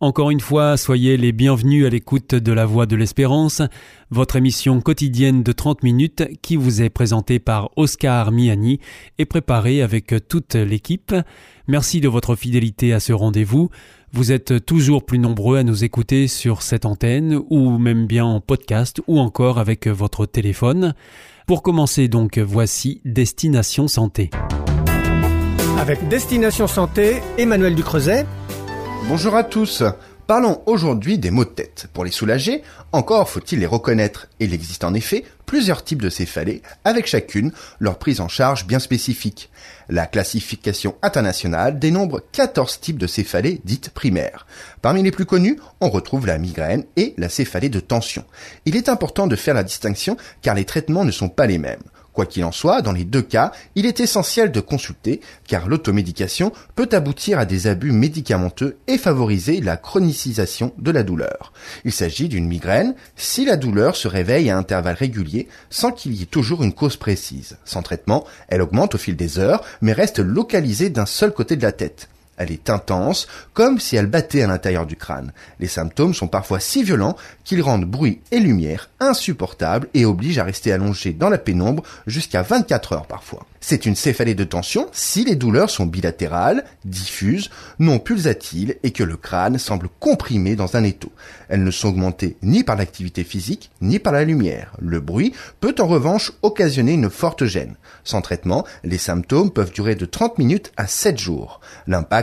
Encore une fois, soyez les bienvenus à l'écoute de La Voix de l'Espérance, votre émission quotidienne de 30 minutes qui vous est présentée par Oscar Miani et préparée avec toute l'équipe. Merci de votre fidélité à ce rendez-vous. Vous êtes toujours plus nombreux à nous écouter sur cette antenne ou même bien en podcast ou encore avec votre téléphone. Pour commencer donc, voici Destination Santé. Avec Destination Santé, Emmanuel Ducreuset. Bonjour à tous. Parlons aujourd'hui des maux de tête. Pour les soulager, encore faut-il les reconnaître. Il existe en effet plusieurs types de céphalées, avec chacune leur prise en charge bien spécifique. La classification internationale dénombre 14 types de céphalées dites primaires. Parmi les plus connus, on retrouve la migraine et la céphalée de tension. Il est important de faire la distinction car les traitements ne sont pas les mêmes. Quoi qu'il en soit, dans les deux cas, il est essentiel de consulter, car l'automédication peut aboutir à des abus médicamenteux et favoriser la chronicisation de la douleur. Il s'agit d'une migraine si la douleur se réveille à intervalles réguliers sans qu'il y ait toujours une cause précise. Sans traitement, elle augmente au fil des heures, mais reste localisée d'un seul côté de la tête. Elle est intense, comme si elle battait à l'intérieur du crâne. Les symptômes sont parfois si violents qu'ils rendent bruit et lumière insupportables et obligent à rester allongé dans la pénombre jusqu'à 24 heures parfois. C'est une céphalée de tension si les douleurs sont bilatérales, diffuses, non pulsatiles et que le crâne semble comprimé dans un étau. Elles ne sont augmentées ni par l'activité physique ni par la lumière. Le bruit peut en revanche occasionner une forte gêne. Sans traitement, les symptômes peuvent durer de 30 minutes à 7 jours.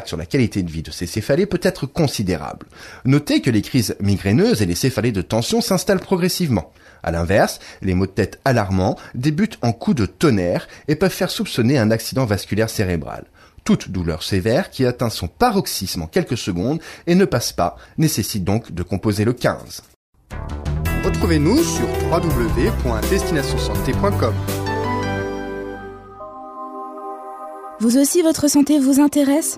Sur la qualité de vie de ces céphalées peut être considérable. Notez que les crises migraineuses et les céphalées de tension s'installent progressivement. À l'inverse, les maux de tête alarmants débutent en coups de tonnerre et peuvent faire soupçonner un accident vasculaire cérébral. Toute douleur sévère qui atteint son paroxysme en quelques secondes et ne passe pas nécessite donc de composer le 15. Retrouvez-nous sur www.destinationsanté.com. Vous aussi, votre santé vous intéresse?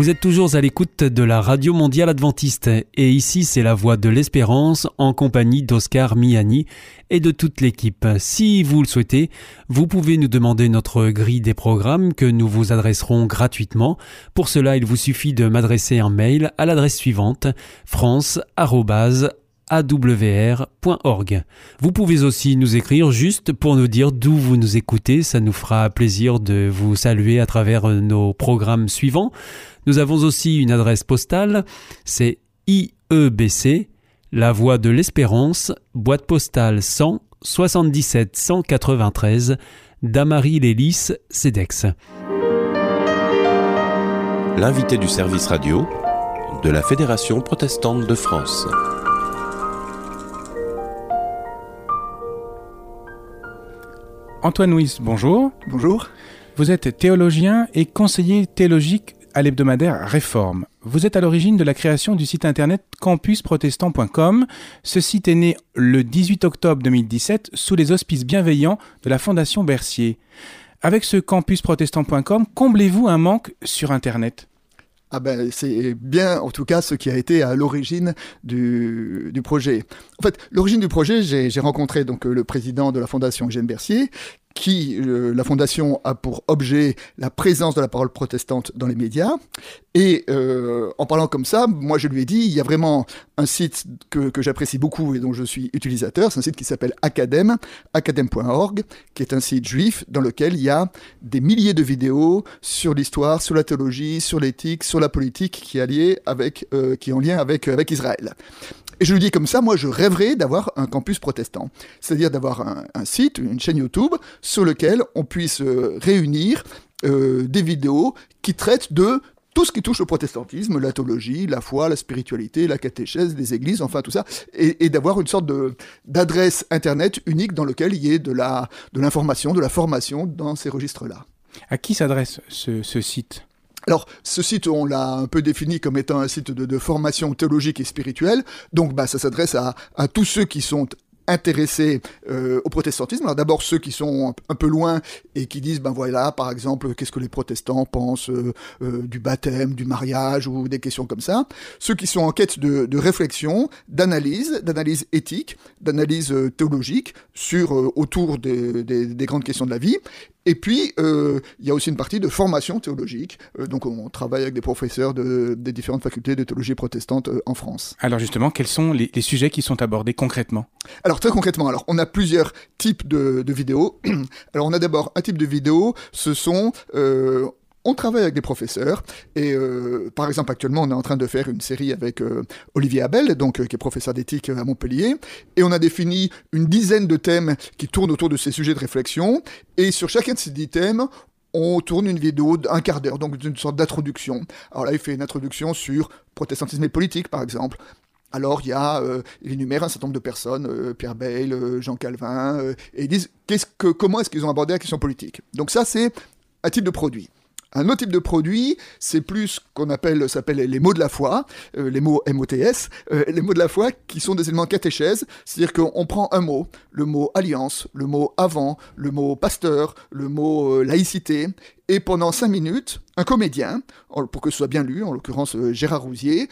Vous êtes toujours à l'écoute de la Radio Mondiale Adventiste et ici c'est la voix de l'espérance en compagnie d'Oscar Miani et de toute l'équipe. Si vous le souhaitez, vous pouvez nous demander notre grille des programmes que nous vous adresserons gratuitement. Pour cela, il vous suffit de m'adresser un mail à l'adresse suivante france awr.org. Vous pouvez aussi nous écrire juste pour nous dire d'où vous nous écoutez, ça nous fera plaisir de vous saluer à travers nos programmes suivants. Nous avons aussi une adresse postale, c'est IEBC, La Voix de l'Espérance, boîte postale 100 77 193, Damary Lélis, CEDEX. L'invité du service radio de la Fédération protestante de France. Antoine Wyss, bonjour. Bonjour. Vous êtes théologien et conseiller théologique à l'hebdomadaire Réforme. Vous êtes à l'origine de la création du site internet campusprotestant.com. Ce site est né le 18 octobre 2017 sous les auspices bienveillants de la Fondation Bercier. Avec ce campusprotestant.com, comblez-vous un manque sur internet? Ah ben, c'est bien, en tout cas, ce qui a été à l'origine du, du, projet. En fait, l'origine du projet, j'ai rencontré donc le président de la fondation Eugène Bercier, qui, euh, la Fondation a pour objet la présence de la parole protestante dans les médias. Et euh, en parlant comme ça, moi je lui ai dit, il y a vraiment un site que, j'apprécie beaucoup et dont je suis utilisateur, c'est un site qui s'appelle Academ, academ.org, qui est un site juif dans lequel il y a des milliers de vidéos sur l'histoire, sur la théologie, sur l'éthique, sur la politique qui est, euh, en lien avec Israël. Et je le dis comme ça, moi je rêverais d'avoir un campus protestant. C'est-à-dire d'avoir un, site, une chaîne YouTube sur lequel on puisse euh, réunir euh, des vidéos qui traitent de tout ce qui touche au protestantisme, la théologie, la foi, la spiritualité, la catéchèse, les églises, enfin tout ça, et, d'avoir une sorte d'adresse internet unique dans lequel il y ait de la de l'information, de la formation dans ces registres-là. À qui s'adresse ce site? Alors, ce site, on l'a un peu défini comme étant un site de, formation théologique et spirituelle. Donc, bah, ça s'adresse à, tous ceux qui sont intéressés euh, au protestantisme. Alors d'abord ceux qui sont un peu loin et qui disent, ben voilà, par exemple, qu'est-ce que les protestants pensent euh, euh, du baptême, du mariage ou des questions comme ça. Ceux qui sont en quête de, réflexion, d'analyse, d'analyse éthique, d'analyse théologique sur autour des, grandes questions de la vie. Et puis, euh, il y a aussi une partie de formation théologique. Euh, donc, on travaille avec des professeurs de, des différentes facultés de théologie protestante euh, en France. Alors, justement, quels sont les, les, sujets qui sont abordés concrètement? Alors, très concrètement, alors, on a plusieurs types de, de vidéos. alors, on a d'abord un type de vidéo, ce sont on travaille avec des professeurs et euh, par exemple actuellement on est en train de faire une série avec euh, Olivier Abel donc euh, qui est professeur d'éthique à Montpellier et on a défini une dizaine de thèmes qui tournent autour de ces sujets de réflexion et sur chacun de ces dix thèmes on tourne une vidéo d'un quart d'heure, donc une sorte d'introduction. Alors là, il fait une introduction sur protestantisme et politique, par exemple. Alors il a, énumère un certain nombre de personnes, Pierre Bayle, Jean Calvin, et ils disent qu'est-ce que, comment est-ce qu'ils ont abordé la question politique. Donc ça, c'est un type de produit. Un autre type de produit, c'est plus qu'on appelle, s'appelle les mots de la foi, euh, les mots MOTS, euh, les mots de la foi qui sont des éléments catéchèse, c'est-à-dire qu'on prend un mot, le mot alliance, le mot avant, le mot pasteur, le mot euh, laïcité, et pendant cinq minutes, un comédien, pour que ce soit bien lu, en l'occurrence Gérard Rousier,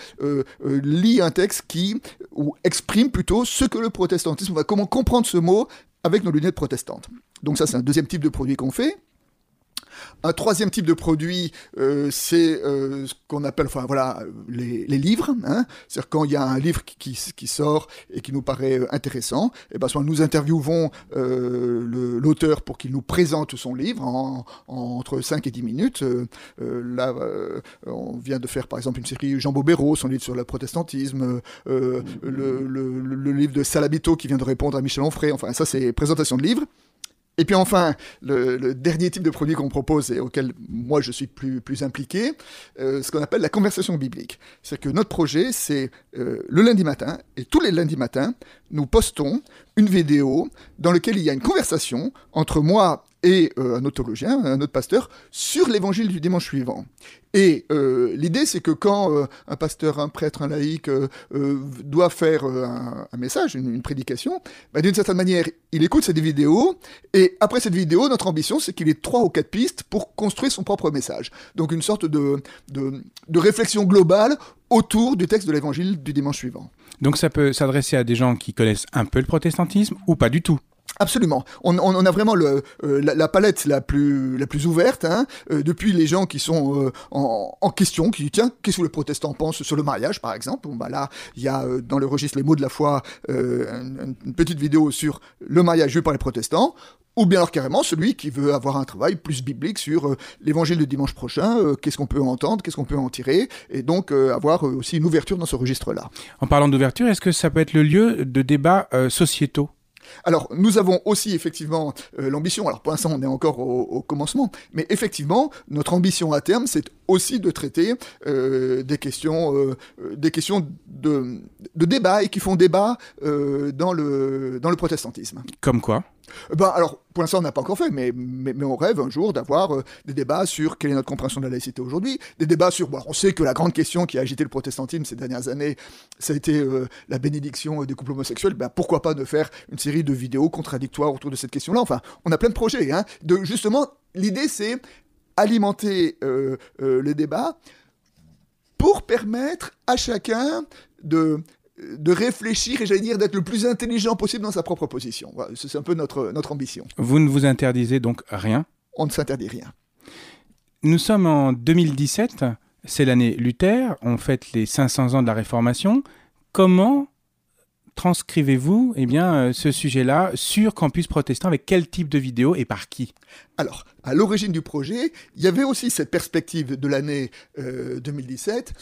lit un texte qui ou exprime plutôt ce que le protestantisme, va comment comprendre ce mot avec nos lunettes protestantes. Donc ça, c'est un deuxième type de produit qu'on fait. Un troisième type de produit, euh, c'est euh, ce qu'on appelle, enfin voilà, les, livres. Hein. C'est-à-dire quand il y a un livre qui, sort et qui nous paraît intéressant, et eh ben soit nous interviewons euh, l'auteur pour qu'il nous présente son livre en, en, entre 5 et 10 minutes. Euh, là, euh, on vient de faire par exemple une série Jean Bobéro, son livre sur le protestantisme, le, livre de Salabito qui vient de répondre à Michel Onfray. Enfin, ça c'est présentation de livres. Et puis enfin, le, dernier type de produit qu'on propose et auquel moi je suis plus, plus impliqué, euh, ce qu'on appelle la conversation biblique. C'est que notre projet, c'est euh, le lundi matin, et tous les lundis matins, nous postons une vidéo dans laquelle il y a une conversation entre moi et euh, un autologien, un autre pasteur, sur l'évangile du dimanche suivant. Et euh, l'idée, c'est que quand euh, un pasteur, un prêtre, un laïc doit faire un, message, une, prédication, bah, d'une certaine manière, il écoute cette vidéo, et après cette vidéo, notre ambition, c'est qu'il ait trois ou quatre pistes pour construire son propre message. Donc une sorte de, de réflexion globale autour du texte de l'évangile du dimanche suivant. Donc ça peut s'adresser à des gens qui connaissent un peu le protestantisme ou pas du tout? Absolument. On, a vraiment euh, la, palette la plus, ouverte, hein, euh, depuis les gens qui sont euh, en, question, qui disent tiens, qu'est-ce que les protestants pensent sur le mariage, par exemple? Bon, bah là, il y a dans le registre les mots de la foi une, petite vidéo sur le mariage vu par les protestants ou bien alors carrément celui qui veut avoir un travail plus biblique sur l'évangile de dimanche prochain, qu'est-ce qu'on peut entendre, qu'est-ce qu'on peut en tirer, et donc avoir aussi une ouverture dans ce registre-là. En parlant d'ouverture, est-ce que ça peut être le lieu de débats sociétaux? Alors, nous avons aussi effectivement euh, l'ambition, alors pour l'instant on est encore au, au, commencement, mais effectivement, notre ambition à terme, c'est aussi de traiter euh, des questions, euh, des questions de, de, débat et qui font débat dans, le, dans le protestantisme. Comme quoi? Ben, alors, pour l'instant, on n'a pas encore fait, mais, mais, mais, on rêve un jour d'avoir euh, des débats sur quelle est notre compréhension de la laïcité aujourd'hui, des débats sur, bon, on sait que la grande question qui a agité le protestantisme ces dernières années, ça a été euh, la bénédiction des couples homosexuels, ben, pourquoi pas de faire une série de vidéos contradictoires autour de cette question-là, enfin, on a plein de projets, hein, de, justement, l'idée c'est alimenter euh, les débats pour permettre à chacun de de réfléchir et j'allais dire d'être le plus intelligent possible dans sa propre position. Voilà, c'est un peu notre, notre ambition. Vous ne vous interdisez donc rien? On ne s'interdit rien. Nous sommes en 2017, c'est l'année Luther, on fête les 500 ans de la Réformation. Comment transcrivez-vous eh bien, euh, ce sujet-là sur Campus Protestant avec quel type de vidéo et par qui? Alors, à l'origine du projet, il y avait aussi cette perspective de l'année euh, 2017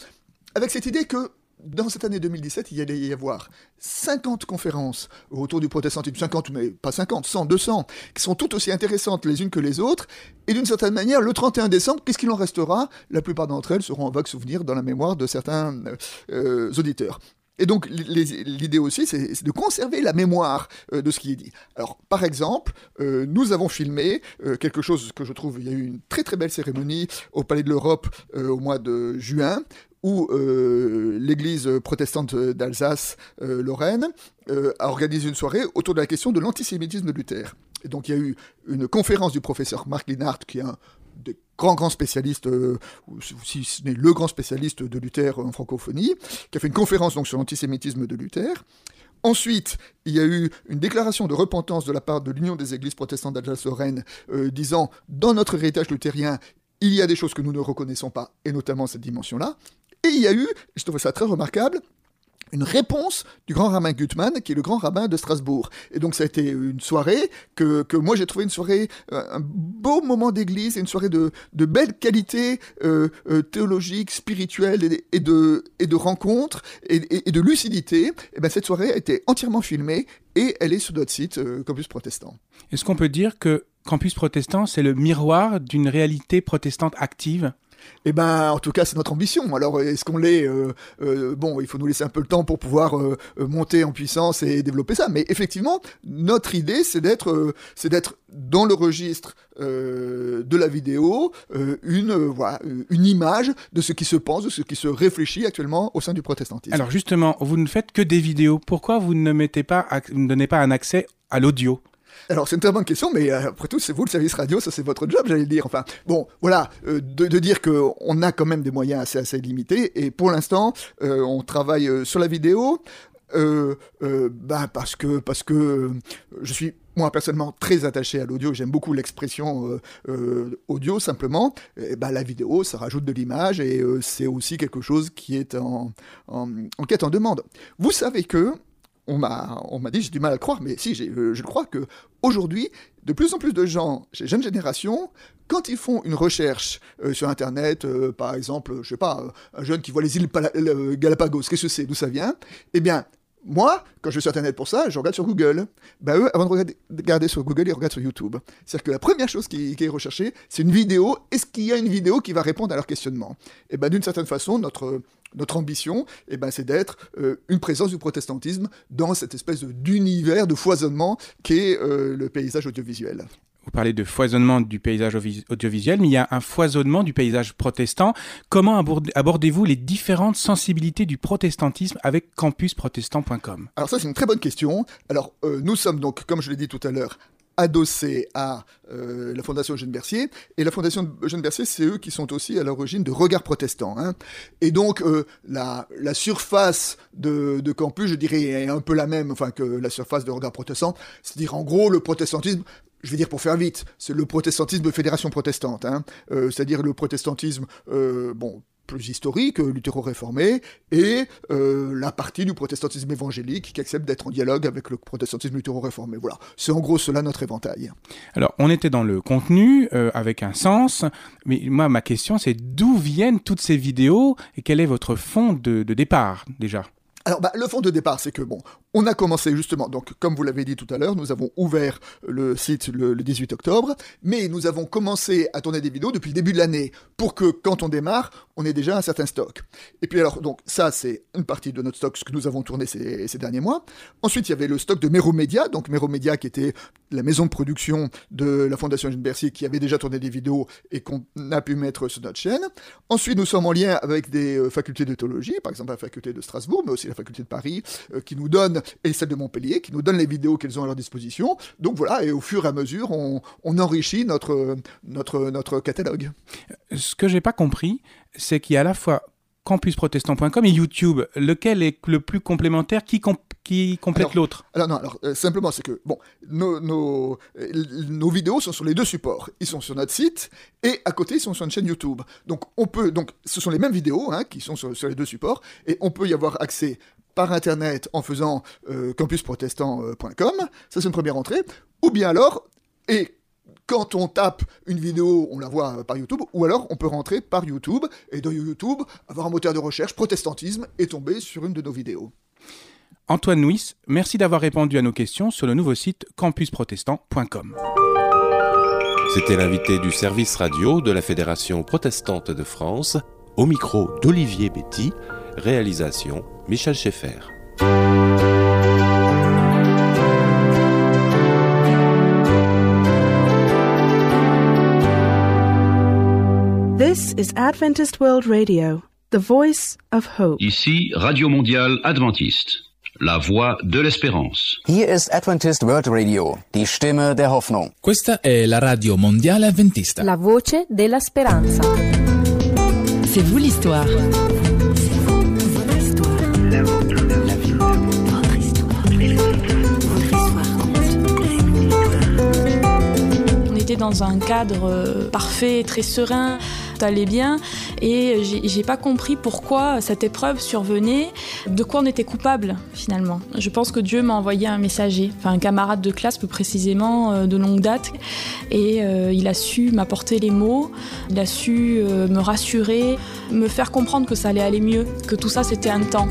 avec cette idée que dans cette année 2017, il y allait y avoir 50 conférences autour du protestantisme, 50, mais pas 50, 100, 200, qui sont toutes aussi intéressantes les unes que les autres. Et d'une certaine manière, le 31 décembre, qu'est-ce qu'il en restera? La plupart d'entre elles seront en vague souvenir dans la mémoire de certains euh, auditeurs. Et donc l'idée aussi, c'est de conserver la mémoire euh, de ce qui est dit. Alors par exemple, euh, nous avons filmé euh, quelque chose que je trouve, il y a eu une très très belle cérémonie au Palais de l'Europe au mois de juin, où l'Église protestante d'Alsace-Lorraine a organisé une soirée autour de la question de l'antisémitisme de Luther. Et donc il y a eu une conférence du professeur Marc Linhart, qui est un des grands spécialistes, euh, si ce n'est le grand spécialiste de Luther en francophonie, qui a fait une conférence donc sur l'antisémitisme de Luther. Ensuite, il y a eu une déclaration de repentance de la part de l'Union des Églises protestantes d'Alsace-Lorraine, euh, disant dans notre héritage luthérien, il y a des choses que nous ne reconnaissons pas, et notamment cette dimension-là. Et il y a eu, je trouve ça très remarquable, une réponse du grand rabbin Gutmann, qui est le grand rabbin de Strasbourg. Et donc ça a été une soirée que, que moi j'ai trouvé une soirée, euh, un beau moment d'église, une soirée de, de belle qualité euh, euh, théologique, spirituelle et, de, et de rencontres et, de lucidité. Et ben cette soirée a été entièrement filmée et elle est sur notre site Campus Protestant. Est-ce qu'on peut dire que Campus Protestant, c'est le miroir d'une réalité protestante active? Eh ben, en tout cas, c'est notre ambition. Alors, est-ce qu'on l'est euh, euh, Bon, il faut nous laisser un peu le temps pour pouvoir euh, monter en puissance et développer ça. Mais effectivement, notre idée, c'est d'être, c'est d'être dans le registre de la vidéo une, une image de ce qui se pense, de ce qui se réfléchit actuellement au sein du protestantisme. Alors justement, vous ne faites que des vidéos. Pourquoi vous ne mettez pas, vous ne donnez pas un accès à l'audio? Alors c'est une très bonne question, mais euh, après tout, c'est vous le service radio, ça c'est votre job, j'allais dire. Enfin, bon, voilà, euh, de, de, dire qu'on a quand même des moyens assez assez limités, et pour l'instant, euh, on travaille sur la vidéo. bah parce que parce que je suis moi personnellement très attaché à l'audio, j'aime beaucoup l'expression audio simplement. Et bah, la vidéo, ça rajoute de l'image et c'est aussi quelque chose qui est en, en, en quête en demande. Vous savez que on m'a, on m'a dit, j'ai du mal à croire, mais si, euh, je crois que aujourd'hui, de plus en plus de gens, chez jeune génération, quand ils font une recherche euh, sur Internet, euh, par exemple, je sais pas, un jeune qui voit les îles Galapagos, qu'est-ce que c'est, d'où ça vient Eh bien, moi, quand je suis sur Internet pour ça, je regarde sur Google. Ben eux, avant de regarder, sur Google, ils regardent sur YouTube. C'est-à-dire que la première chose qui, est recherchée, c'est une vidéo. Est-ce qu'il y a une vidéo qui va répondre à leur questionnement Et ben d'une certaine façon, notre notre ambition, eh ben, c'est d'être euh, une présence du protestantisme dans cette espèce d'univers de foisonnement qu'est euh, le paysage audiovisuel. Vous parlez de foisonnement du paysage audiovisuel, mais il y a un foisonnement du paysage protestant. Comment abordez-vous les différentes sensibilités du protestantisme avec campusprotestant.com Alors ça, c'est une très bonne question. Alors, euh, nous sommes donc, comme je l'ai dit tout à l'heure, adossé à euh, la Fondation Eugène Bercier. Et la Fondation Eugène Bercier, c'est eux qui sont aussi à l'origine de Regard Protestant. Hein. Et donc, euh, la, la, surface de, campus, je dirais, est un peu la même enfin, que la surface de Regard Protestant. C'est-à-dire, en gros, le protestantisme je vais dire pour faire vite, c'est le protestantisme de fédération protestante, hein. euh, c'est-à-dire le protestantisme, bon, plus historique, euh, luthéro-réformé, et euh, la partie du protestantisme évangélique qui accepte d'être en dialogue avec le protestantisme luthéro-réformé. Voilà, c'est en gros cela notre éventail. Alors, on était dans le contenu, euh, avec un sens, mais moi, ma question, c'est d'où viennent toutes ces vidéos et quel est votre fond de, de départ déjà? Alors, bah, le fond de départ, c'est que bon, on a commencé justement, donc comme vous l'avez dit tout à l'heure, nous avons ouvert le site le, 18 octobre, mais nous avons commencé à tourner des vidéos depuis le début de l'année pour que quand on démarre, on ait déjà un certain stock. Et puis alors, donc ça, c'est une partie de notre stock, ce que nous avons tourné ces, derniers mois. Ensuite, il y avait le stock de Mero Media, donc Mero Media qui était la maison de production de la Fondation Jean Bercy qui avait déjà tourné des vidéos et qu'on a pu mettre sur notre chaîne. Ensuite, nous sommes en lien avec des euh, facultés de théologie, par exemple la faculté de Strasbourg, mais aussi la faculté de Paris, euh, qui nous donne, et celle de Montpellier, qui nous donne les vidéos qu'elles ont à leur disposition. Donc voilà, et au fur et à mesure, on, enrichit notre, notre, notre catalogue. Ce que j'ai pas compris, c'est qu'il y a à la fois campusprotestant.com et YouTube. Lequel est le plus complémentaire? Qui, qui complète l'autre? Alors non, alors euh, simplement c'est que bon, nos, nos, nos, vidéos sont sur les deux supports. Ils sont sur notre site et à côté ils sont sur une chaîne YouTube. Donc on peut donc ce sont les mêmes vidéos hein, qui sont sur, sur, les deux supports et on peut y avoir accès par internet en faisant euh, campusprotestant.com, ça c'est une première entrée, ou bien alors et quand on tape une vidéo, on la voit par YouTube, ou alors on peut rentrer par YouTube et dans YouTube avoir un moteur de recherche protestantisme et tomber sur une de nos vidéos. Antoine Nuis, merci d'avoir répondu à nos questions sur le nouveau site campusprotestant.com. C'était l'invité du service radio de la Fédération protestante de France, au micro d'Olivier Betty, réalisation Michel Schaeffer. This is Adventist World Radio, the voice of hope. Ici Radio Mondiale Adventiste, la voix de l'espérance. Hier ist Adventist World Radio, die Stimme der Hoffnung. Questa è la radio mondiale adventista. La voce della speranza. C'est vous l'histoire. On était dans un cadre euh, parfait, très serein, tout allait bien et j'ai pas compris pourquoi cette épreuve survenait, de quoi on était coupable finalement. Je pense que Dieu m'a envoyé un messager, enfin un camarade de classe plus précisément euh, de longue date et euh, il a su m'apporter les mots, il a su euh, me rassurer, me faire comprendre que ça allait aller mieux, que tout ça c'était un temps.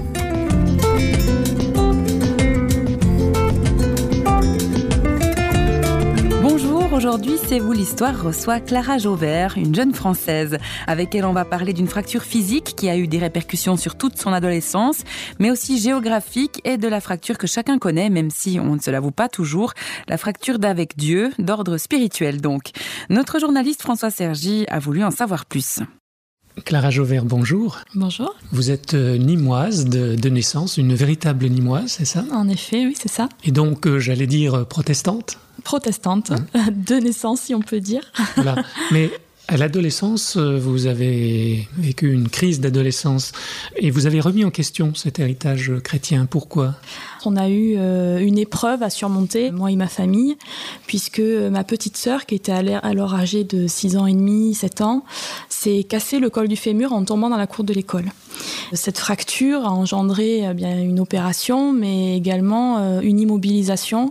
Aujourd'hui C'est vous l'histoire reçoit Clara Jauvert, une jeune Française, avec elle on va parler d'une fracture physique qui a eu des répercussions sur toute son adolescence, mais aussi géographique et de la fracture que chacun connaît, même si on ne se l'avoue pas toujours, la fracture d'avec Dieu, d'ordre spirituel donc. Notre journaliste François Sergi a voulu en savoir plus. Clara Jauvert, bonjour. Bonjour. Vous êtes euh, nimoise de, de, naissance, une véritable nimoise, c'est ça? En effet, oui, c'est ça. Et donc, euh, j'allais dire euh, protestante? Protestante, hein? de naissance, si on peut dire. Voilà. Mais à l'adolescence, vous avez vécu une crise d'adolescence et vous avez remis en question cet héritage chrétien. Pourquoi? On a eu une épreuve à surmonter, moi et ma famille, puisque ma petite sœur, qui était alors âgée de 6 ans et demi, 7 ans, s'est cassé le col du fémur en tombant dans la cour de l'école. Cette fracture a engendré eh bien une opération, mais également une immobilisation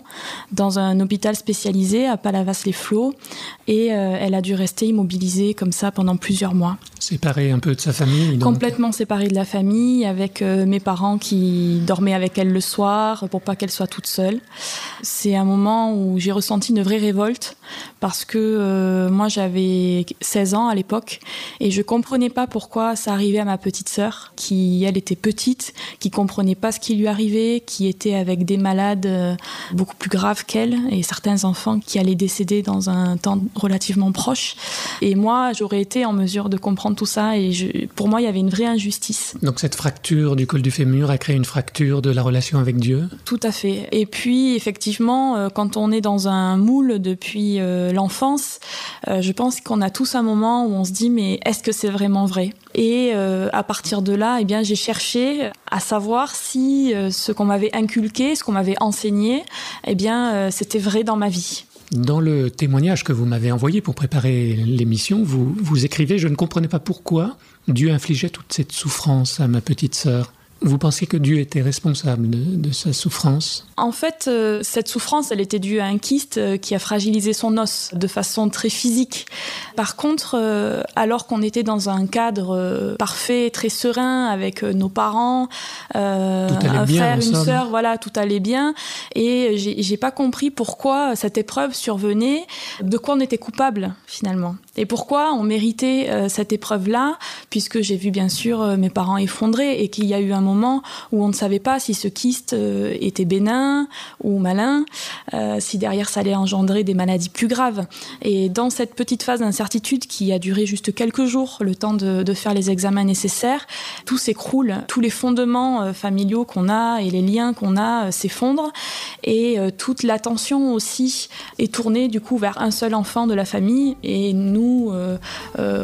dans un hôpital spécialisé à Palavas-les-Flots, et elle a dû rester immobilisée comme ça pendant plusieurs mois. Séparée un peu de sa famille donc. Complètement séparée de la famille, avec mes parents qui dormaient avec elle le soir, pour pas qu'elle soit toute seule. C'est un moment où j'ai ressenti une vraie révolte parce que euh, moi j'avais 16 ans à l'époque et je comprenais pas pourquoi ça arrivait à ma petite sœur qui elle était petite, qui comprenait pas ce qui lui arrivait, qui était avec des malades euh, beaucoup plus graves qu'elle et certains enfants qui allaient décéder dans un temps relativement proche. Et moi j'aurais été en mesure de comprendre tout ça et pour moi il y avait une vraie injustice. Donc cette fracture du col du fémur a créé une fracture de la relation avec Dieu tout à fait. Et puis, effectivement, quand on est dans un moule depuis l'enfance, je pense qu'on a tous un moment où on se dit, mais est-ce que c'est vraiment vrai? Et à partir de là, eh bien, j'ai cherché à savoir si ce qu'on m'avait inculqué, ce qu'on m'avait enseigné, eh bien, c'était vrai dans ma vie. Dans le témoignage que vous m'avez envoyé pour préparer l'émission, vous, vous écrivez Je ne comprenais pas pourquoi Dieu infligeait toute cette souffrance à ma petite sœur. Vous pensez que Dieu était responsable de, de sa souffrance? En fait, euh, cette souffrance, elle était due à un kyste euh, qui a fragilisé son os de façon très physique. Par contre, euh, alors qu'on était dans un cadre parfait, très serein, avec nos parents, un bien, frère, une sœur, voilà, tout allait bien. Et j'ai pas compris pourquoi cette épreuve survenait, de quoi on était coupable finalement. Et pourquoi on méritait cette épreuve-là, puisque j'ai vu bien sûr mes parents effondrés et qu'il y a eu un moment où on ne savait pas si ce kyste euh, était bénin ou malin, euh, si derrière ça allait engendrer des maladies plus graves. Et dans cette petite phase d'incertitude qui a duré juste quelques jours, le temps de, de faire les examens nécessaires, tout s'écroule, tous les fondements euh, familiaux qu'on a et les liens qu'on a euh, s'effondrent. Et euh, toute l'attention aussi est tournée du coup vers un seul enfant de la famille. Et nous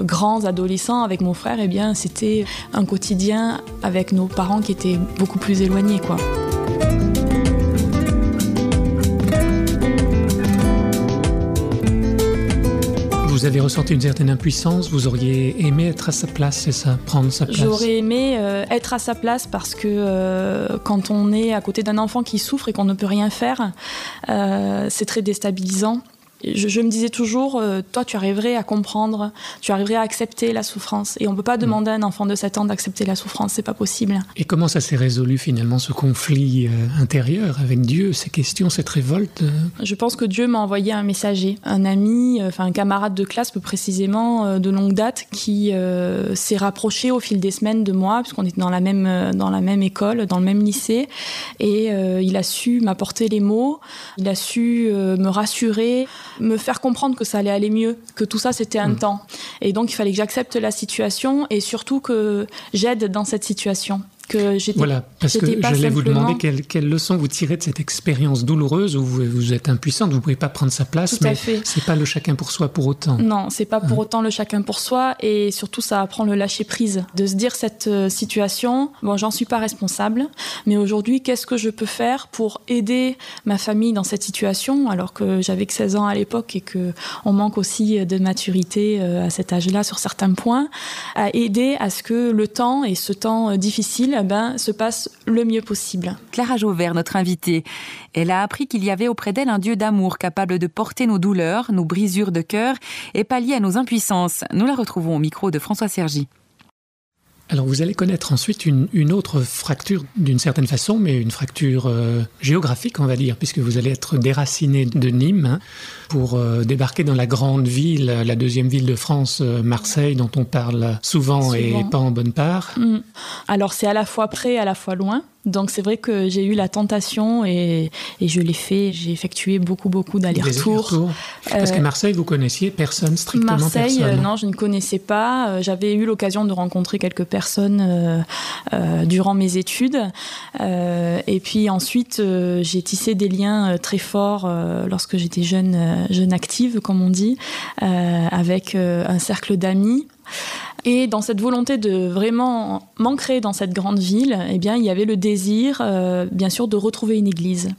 grands adolescents avec mon frère, eh bien c'était un quotidien avec nos parents qui étaient beaucoup plus éloignés quoi. Vous avez ressenti une certaine impuissance, vous auriez aimé être à sa place, c'est ça, prendre sa place? J'aurais aimé euh, être à sa place parce que euh, quand on est à côté d'un enfant qui souffre et qu'on ne peut rien faire, euh, c'est très déstabilisant. Je, je me disais toujours, euh, toi, tu arriverais à comprendre, tu arriverais à accepter la souffrance. Et on peut pas Mm. demander à un enfant de 7 ans d'accepter la souffrance, c'est pas possible. Et comment ça s'est résolu finalement ce conflit euh, intérieur avec Dieu, ces questions, cette révolte euh? Je pense que Dieu m'a envoyé un messager, un ami, enfin un camarade de classe plus précisément de longue date qui s'est rapproché au fil des semaines de moi puisqu'on était dans la même dans la même école, dans le même lycée et il a su m'apporter les mots, il a su me rassurer, me faire comprendre que ça allait aller mieux, que tout ça c'était un temps et donc il fallait que j'accepte la situation et surtout que j'aide dans cette situation. Que j'étais, Voilà, parce que j'allais vous demander quelle, quelle leçon vous tirez de cette expérience douloureuse où vous, vous êtes impuissante, vous ne pouvez pas prendre sa place, Tout mais c'est pas le chacun pour soi pour autant. Non, c'est pas pour Hein. autant le chacun pour soi et surtout ça apprend le lâcher prise. De se dire cette euh, situation, bon, j'en suis pas responsable, mais aujourd'hui, qu'est-ce que je peux faire pour aider ma famille dans cette situation alors que j'avais que 16 ans à l'époque et que on manque aussi de maturité euh, à cet âge-là sur certains points, à aider à ce que le temps et ce temps euh, difficile eh ben, se passe le mieux possible. Clara Jauvert, notre invitée. Elle a appris qu'il y avait auprès d'elle un Dieu d'amour capable de porter nos douleurs, nos brisures de cœur et pallier à nos impuissances. Nous la retrouvons au micro de François Sergi. Alors vous allez connaître ensuite une, une autre fracture d'une certaine façon, mais une fracture euh, géographique, on va dire, puisque vous allez être déraciné de Nîmes hein, pour euh, débarquer dans la grande ville, la deuxième ville de France, euh, Marseille, dont on parle souvent, et pas en bonne part. Mm. Alors c'est à la fois près, à la fois loin. Donc c'est vrai que j'ai eu la tentation et, et je l'ai fait. J'ai effectué beaucoup beaucoup d'allers-retours. allers-retours. Parce Euh, que Marseille, vous connaissiez personne, strictement Marseille, personne. euh, non, je ne connaissais pas. Euh, J'avais eu l'occasion de rencontrer quelques personnes euh, euh, durant mes études. Euh, et puis ensuite, euh, j'ai tissé des liens euh, très forts euh, lorsque j'étais jeune, euh, jeune active, comme on dit, euh, avec euh, un cercle d'amis. Et dans cette volonté de vraiment m'ancrer dans cette grande ville, eh bien, il y avait le désir, euh, bien sûr, de retrouver une église.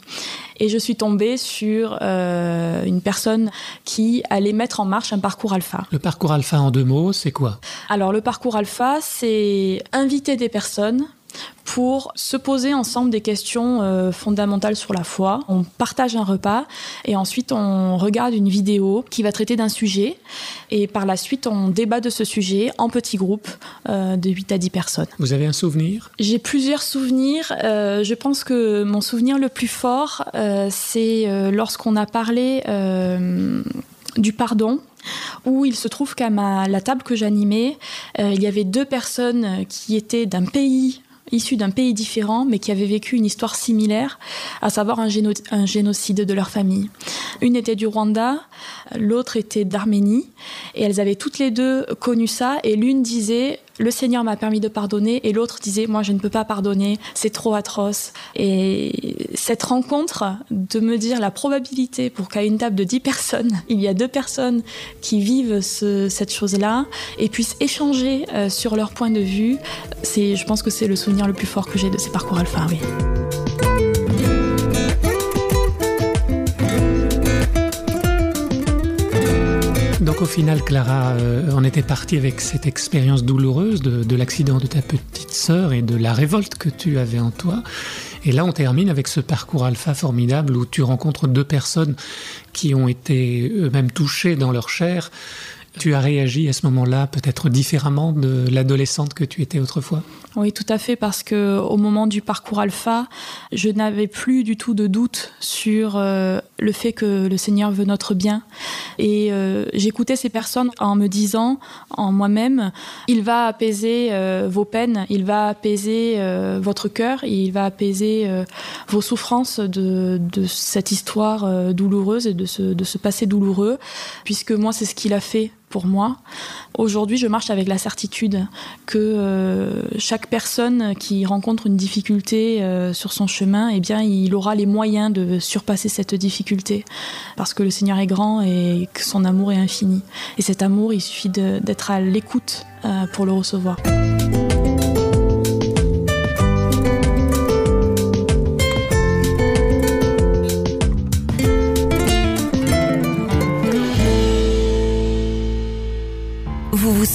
Et je suis tombée sur euh, une personne qui allait mettre en marche un parcours alpha. Le parcours alpha en deux mots, c'est quoi? Alors le parcours alpha, c'est inviter des personnes pour se poser ensemble des questions euh, fondamentales sur la foi. On partage un repas et ensuite on regarde une vidéo qui va traiter d'un sujet et par la suite on débat de ce sujet en petits groupes euh, de 8 à 10 personnes. Vous avez un souvenir? J'ai plusieurs souvenirs. Euh, je pense que mon souvenir le plus fort, c'est lorsqu'on a parlé du pardon. Où il se trouve qu'à la table que j'animais, euh, il y avait deux personnes qui étaient d'un pays issus d'un pays différent, mais qui avaient vécu une histoire similaire, à savoir un, un génocide de leur famille. Une était du Rwanda, l'autre était d'Arménie, et elles avaient toutes les deux connu ça, et l'une disait le Seigneur m'a permis de pardonner, et l'autre disait moi je ne peux pas pardonner, c'est trop atroce. Et cette rencontre, de me dire la probabilité pour qu'à une table de 10 personnes, il y a deux personnes qui vivent ce- cette chose-là et puissent échanger euh, sur leur point de vue, c'est, je pense que c'est le souvenir le plus fort que j'ai de ces parcours alpha. Donc au final, Clara, euh, on était parti avec cette expérience douloureuse de, de l'accident de ta petite sœur et de la révolte que tu avais en toi. Et là, on termine avec ce parcours alpha formidable où tu rencontres deux personnes qui ont été eux-mêmes touchées dans leur chair. Tu as réagi à ce moment-là peut-être différemment de l'adolescente que tu étais autrefois? Oui, tout à fait, parce que au moment du parcours alpha, je n'avais plus du tout de doute sur euh, le fait que le Seigneur veut notre bien. Et euh, j'écoutais ces personnes en me disant, en moi-même, il va apaiser euh, vos peines, il va apaiser votre cœur, il va apaiser vos souffrances de, de cette histoire douloureuse et de ce, de ce passé douloureux, puisque moi, c'est ce qu'il a fait pour moi. Aujourd'hui, je marche avec la certitude que euh, chaque personne qui rencontre une difficulté euh, sur son chemin, eh bien, il aura les moyens de surpasser cette difficulté, parce que le Seigneur est grand et que son amour est infini. Et cet amour, il suffit d'être à l'écoute euh, pour le recevoir.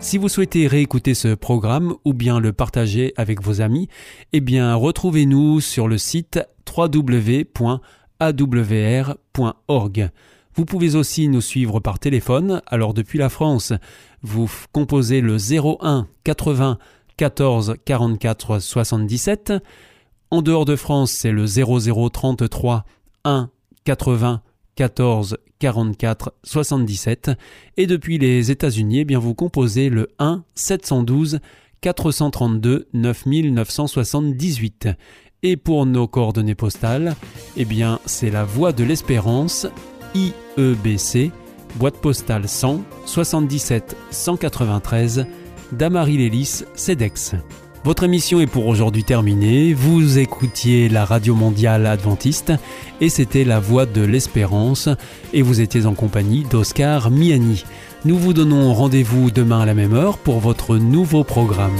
Si vous souhaitez réécouter ce programme ou bien le partager avec vos amis, eh bien retrouvez-nous sur le site www.awr.org. Vous pouvez aussi nous suivre par téléphone, alors depuis la France, vous composez le 01 80 14 44 77. En dehors de France, c'est le 0033 1 80 14 44 77 et depuis les États-Unis, eh bien vous composez le 1 712 432 9978 et pour nos coordonnées postales, eh bien c'est la Voie de l'Espérance IEBC boîte postale 100 77 193 Damary-Lélis, CEDEX. Votre émission est pour aujourd'hui terminée. Vous écoutiez la radio mondiale adventiste et c'était la voix de l'espérance et vous étiez en compagnie d'Oscar Miani. Nous vous donnons rendez-vous demain à la même heure pour votre nouveau programme.